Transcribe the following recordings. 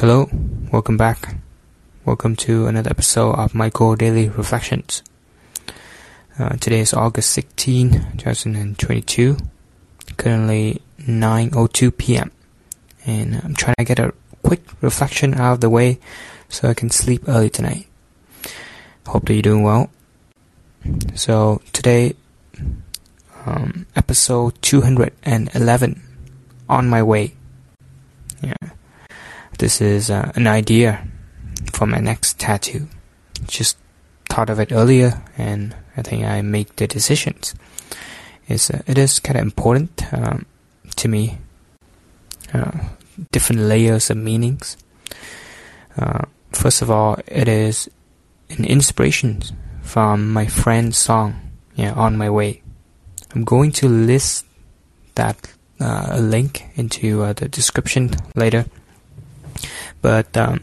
Hello, welcome back. Welcome to another episode of Michael Daily Reflections. Uh, today is August 16, 2022. Currently 9:02 p.m. and I'm trying to get a quick reflection out of the way so I can sleep early tonight. Hope that you're doing well. So today, um, episode 211, on my way. Yeah, this is uh, an idea for my next tattoo. Just thought of it earlier, and I think I make the decisions. It's uh, it is kind of important um, to me. Uh, different layers of meanings. Uh, first of all, it is an inspiration from my friend's song, yeah, on my way. I'm going to list that uh, link into uh, the description later. But um,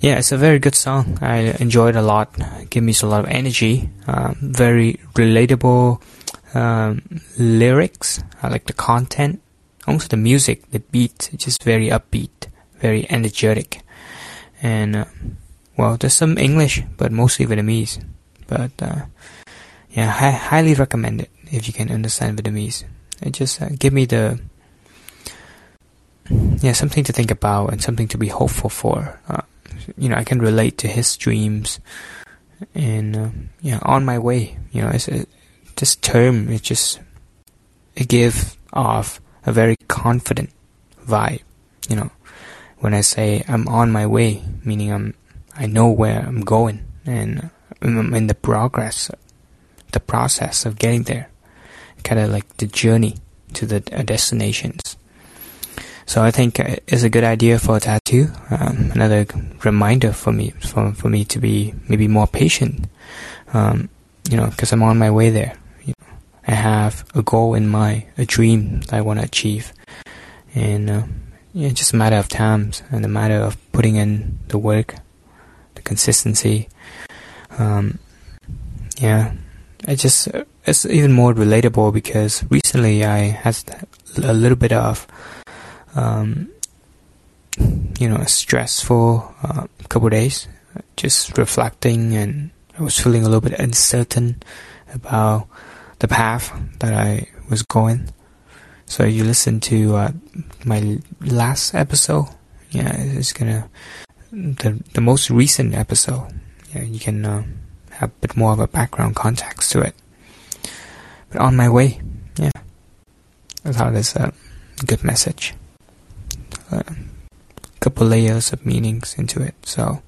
yeah, it's a very good song. I enjoyed a lot. It gave me a lot of energy. Um, very relatable um, lyrics. I like the content. Also the music, the beat, just very upbeat, very energetic. And uh, well, there's some English, but mostly Vietnamese. But uh, yeah, I highly recommend it if you can understand Vietnamese. It just uh, give me the yeah something to think about and something to be hopeful for. Uh, you know, I can relate to his dreams, and uh, yeah, on my way. You know, it's a, this term it just it gives off a very confident vibe. You know, when I say I'm on my way, meaning I'm I know where I'm going and I'm in the progress, the process of getting there kind of like the journey to the uh, destinations. So I think uh, it's a good idea for a tattoo. Um, another reminder for me, for, for me to be maybe more patient. Um, you know, because I'm on my way there. You know, I have a goal in mind, a dream that I want to achieve, and uh, yeah, it's just a matter of times and a matter of putting in the work, the consistency. Um, yeah, I just it's even more relatable because recently I had a little bit of um, you know a stressful uh, couple days, just reflecting, and I was feeling a little bit uncertain about the path that I was going. So you listen to uh, my last episode. Yeah, it's gonna the the most recent episode. Yeah, you can. Uh, have a bit more of a background context to it. But on my way, yeah, I thought it's a good message. A couple layers of meanings into it, so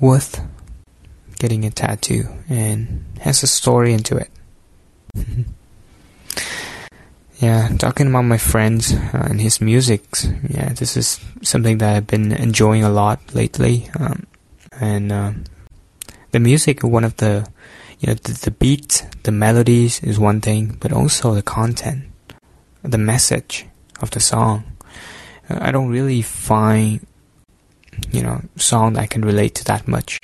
worth getting a tattoo and has a story into it. yeah, talking about my friends uh, and his music. Yeah, this is something that I've been enjoying a lot lately, um, and uh, the music one of the you know the, the beat the melodies is one thing but also the content the message of the song i don't really find you know song that i can relate to that much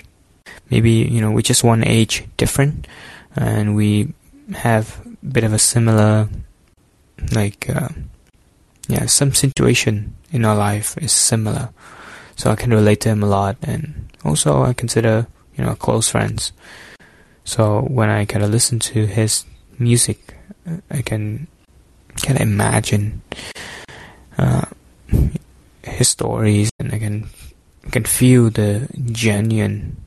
maybe you know we just one age different and we have a bit of a similar like uh, yeah some situation in our life is similar so i can relate to him a lot and also i consider you know, close friends. So when I kind of listen to his music, I can kind of imagine uh, his stories, and I can I can feel the genuine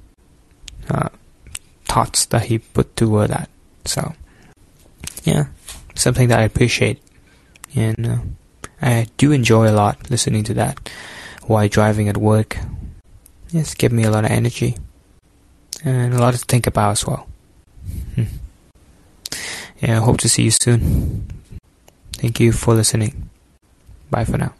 uh, thoughts that he put toward that. So yeah, something that I appreciate, and uh, I do enjoy a lot listening to that while driving at work. It's give me a lot of energy and a lot to think about as well. Hmm. Yeah, hope to see you soon. Thank you for listening. Bye for now.